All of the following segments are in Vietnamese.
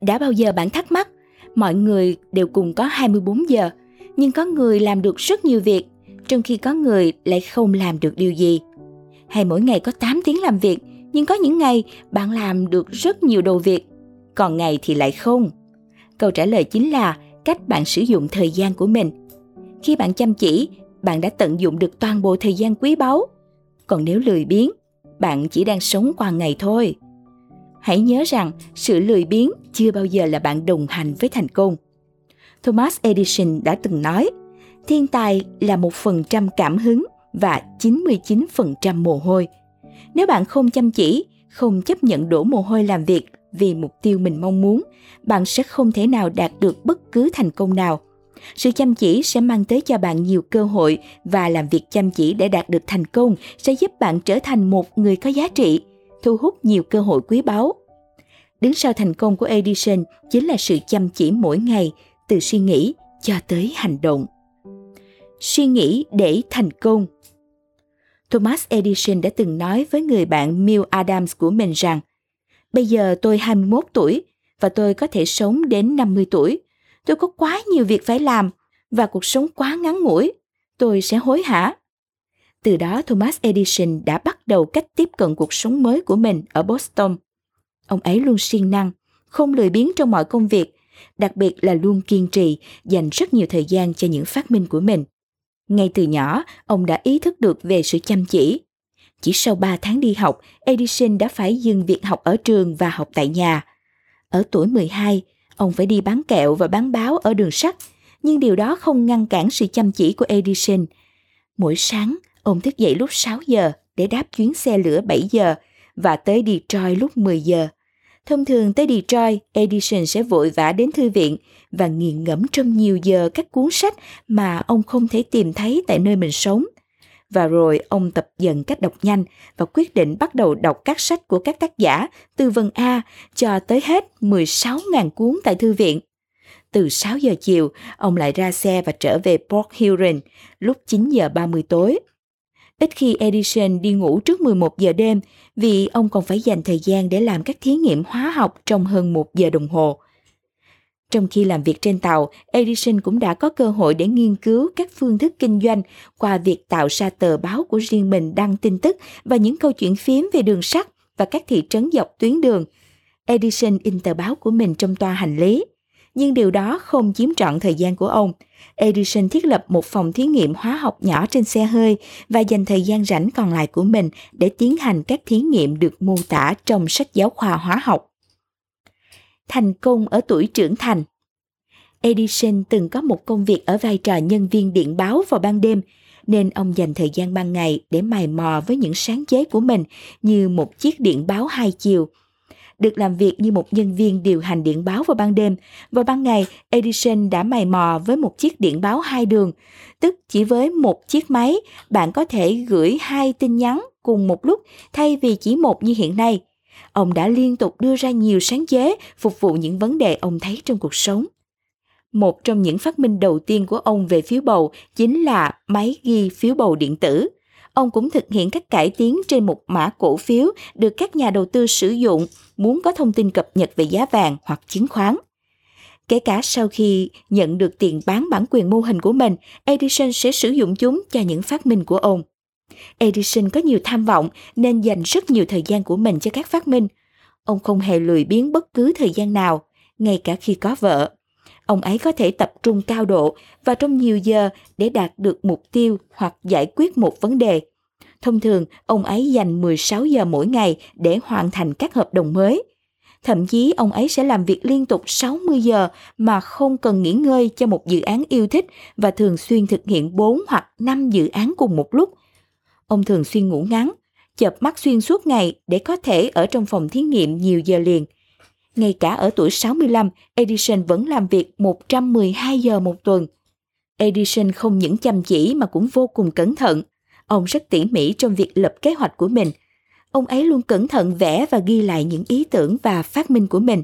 Đã bao giờ bạn thắc mắc, mọi người đều cùng có 24 giờ, nhưng có người làm được rất nhiều việc, trong khi có người lại không làm được điều gì. Hay mỗi ngày có 8 tiếng làm việc, nhưng có những ngày bạn làm được rất nhiều đồ việc, còn ngày thì lại không. Câu trả lời chính là cách bạn sử dụng thời gian của mình. Khi bạn chăm chỉ, bạn đã tận dụng được toàn bộ thời gian quý báu. Còn nếu lười biếng, bạn chỉ đang sống qua ngày thôi. Hãy nhớ rằng sự lười biếng chưa bao giờ là bạn đồng hành với thành công. Thomas Edison đã từng nói, thiên tài là một phần trăm cảm hứng và 99% mồ hôi. Nếu bạn không chăm chỉ, không chấp nhận đổ mồ hôi làm việc vì mục tiêu mình mong muốn, bạn sẽ không thể nào đạt được bất cứ thành công nào. Sự chăm chỉ sẽ mang tới cho bạn nhiều cơ hội và làm việc chăm chỉ để đạt được thành công sẽ giúp bạn trở thành một người có giá trị, thu hút nhiều cơ hội quý báu. Đứng sau thành công của Edison chính là sự chăm chỉ mỗi ngày, từ suy nghĩ cho tới hành động. Suy nghĩ để thành công Thomas Edison đã từng nói với người bạn Mill Adams của mình rằng Bây giờ tôi 21 tuổi và tôi có thể sống đến 50 tuổi. Tôi có quá nhiều việc phải làm và cuộc sống quá ngắn ngủi. Tôi sẽ hối hả. Từ đó Thomas Edison đã bắt đầu cách tiếp cận cuộc sống mới của mình ở Boston. Ông ấy luôn siêng năng, không lười biếng trong mọi công việc, đặc biệt là luôn kiên trì, dành rất nhiều thời gian cho những phát minh của mình. Ngay từ nhỏ, ông đã ý thức được về sự chăm chỉ. Chỉ sau 3 tháng đi học, Edison đã phải dừng việc học ở trường và học tại nhà. Ở tuổi 12, ông phải đi bán kẹo và bán báo ở đường sắt, nhưng điều đó không ngăn cản sự chăm chỉ của Edison. Mỗi sáng, ông thức dậy lúc 6 giờ để đáp chuyến xe lửa 7 giờ và tới Detroit lúc 10 giờ. Thông thường tới Detroit, Edison sẽ vội vã đến thư viện và nghiền ngẫm trong nhiều giờ các cuốn sách mà ông không thể tìm thấy tại nơi mình sống. Và rồi ông tập dần cách đọc nhanh và quyết định bắt đầu đọc các sách của các tác giả từ vần A cho tới hết 16.000 cuốn tại thư viện. Từ 6 giờ chiều, ông lại ra xe và trở về Port Huron lúc 9 giờ 30 tối. Ít khi Edison đi ngủ trước 11 giờ đêm vì ông còn phải dành thời gian để làm các thí nghiệm hóa học trong hơn một giờ đồng hồ. Trong khi làm việc trên tàu, Edison cũng đã có cơ hội để nghiên cứu các phương thức kinh doanh qua việc tạo ra tờ báo của riêng mình đăng tin tức và những câu chuyện phím về đường sắt và các thị trấn dọc tuyến đường. Edison in tờ báo của mình trong toa hành lý. Nhưng điều đó không chiếm trọn thời gian của ông. Edison thiết lập một phòng thí nghiệm hóa học nhỏ trên xe hơi và dành thời gian rảnh còn lại của mình để tiến hành các thí nghiệm được mô tả trong sách giáo khoa hóa học thành công ở tuổi trưởng thành. Edison từng có một công việc ở vai trò nhân viên điện báo vào ban đêm, nên ông dành thời gian ban ngày để mày mò với những sáng chế của mình như một chiếc điện báo hai chiều. Được làm việc như một nhân viên điều hành điện báo vào ban đêm, vào ban ngày Edison đã mày mò với một chiếc điện báo hai đường, tức chỉ với một chiếc máy, bạn có thể gửi hai tin nhắn cùng một lúc thay vì chỉ một như hiện nay – ông đã liên tục đưa ra nhiều sáng chế phục vụ những vấn đề ông thấy trong cuộc sống. Một trong những phát minh đầu tiên của ông về phiếu bầu chính là máy ghi phiếu bầu điện tử. Ông cũng thực hiện các cải tiến trên một mã cổ phiếu được các nhà đầu tư sử dụng muốn có thông tin cập nhật về giá vàng hoặc chứng khoán. Kể cả sau khi nhận được tiền bán bản quyền mô hình của mình, Edison sẽ sử dụng chúng cho những phát minh của ông. Edison có nhiều tham vọng nên dành rất nhiều thời gian của mình cho các phát minh. Ông không hề lười biếng bất cứ thời gian nào, ngay cả khi có vợ. Ông ấy có thể tập trung cao độ và trong nhiều giờ để đạt được mục tiêu hoặc giải quyết một vấn đề. Thông thường, ông ấy dành 16 giờ mỗi ngày để hoàn thành các hợp đồng mới. Thậm chí ông ấy sẽ làm việc liên tục 60 giờ mà không cần nghỉ ngơi cho một dự án yêu thích và thường xuyên thực hiện 4 hoặc 5 dự án cùng một lúc – Ông thường xuyên ngủ ngắn, chợp mắt xuyên suốt ngày để có thể ở trong phòng thí nghiệm nhiều giờ liền. Ngay cả ở tuổi 65, Edison vẫn làm việc 112 giờ một tuần. Edison không những chăm chỉ mà cũng vô cùng cẩn thận. Ông rất tỉ mỉ trong việc lập kế hoạch của mình. Ông ấy luôn cẩn thận vẽ và ghi lại những ý tưởng và phát minh của mình.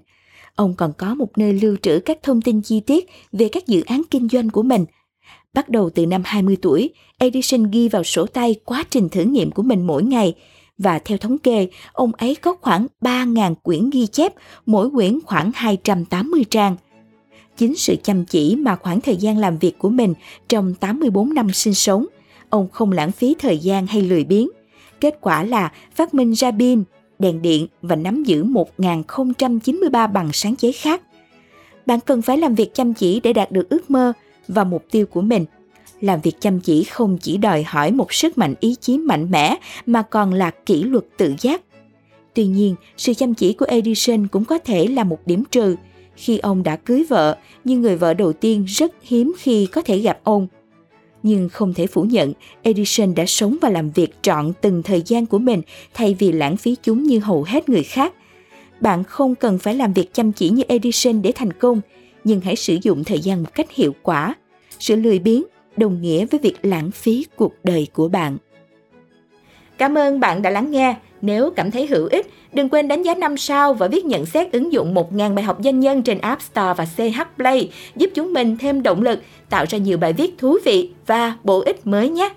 Ông còn có một nơi lưu trữ các thông tin chi tiết về các dự án kinh doanh của mình – Bắt đầu từ năm 20 tuổi, Edison ghi vào sổ tay quá trình thử nghiệm của mình mỗi ngày và theo thống kê, ông ấy có khoảng 3.000 quyển ghi chép, mỗi quyển khoảng 280 trang. Chính sự chăm chỉ mà khoảng thời gian làm việc của mình trong 84 năm sinh sống, ông không lãng phí thời gian hay lười biếng. Kết quả là phát minh ra pin, đèn điện và nắm giữ 1.093 bằng sáng chế khác. Bạn cần phải làm việc chăm chỉ để đạt được ước mơ và mục tiêu của mình – làm việc chăm chỉ không chỉ đòi hỏi một sức mạnh ý chí mạnh mẽ mà còn là kỷ luật tự giác. Tuy nhiên, sự chăm chỉ của Edison cũng có thể là một điểm trừ khi ông đã cưới vợ, nhưng người vợ đầu tiên rất hiếm khi có thể gặp ông. Nhưng không thể phủ nhận, Edison đã sống và làm việc trọn từng thời gian của mình thay vì lãng phí chúng như hầu hết người khác. Bạn không cần phải làm việc chăm chỉ như Edison để thành công, nhưng hãy sử dụng thời gian một cách hiệu quả. Sự lười biếng đồng nghĩa với việc lãng phí cuộc đời của bạn. Cảm ơn bạn đã lắng nghe. Nếu cảm thấy hữu ích, đừng quên đánh giá 5 sao và viết nhận xét ứng dụng 1.000 bài học doanh nhân trên App Store và CH Play, giúp chúng mình thêm động lực tạo ra nhiều bài viết thú vị và bổ ích mới nhé.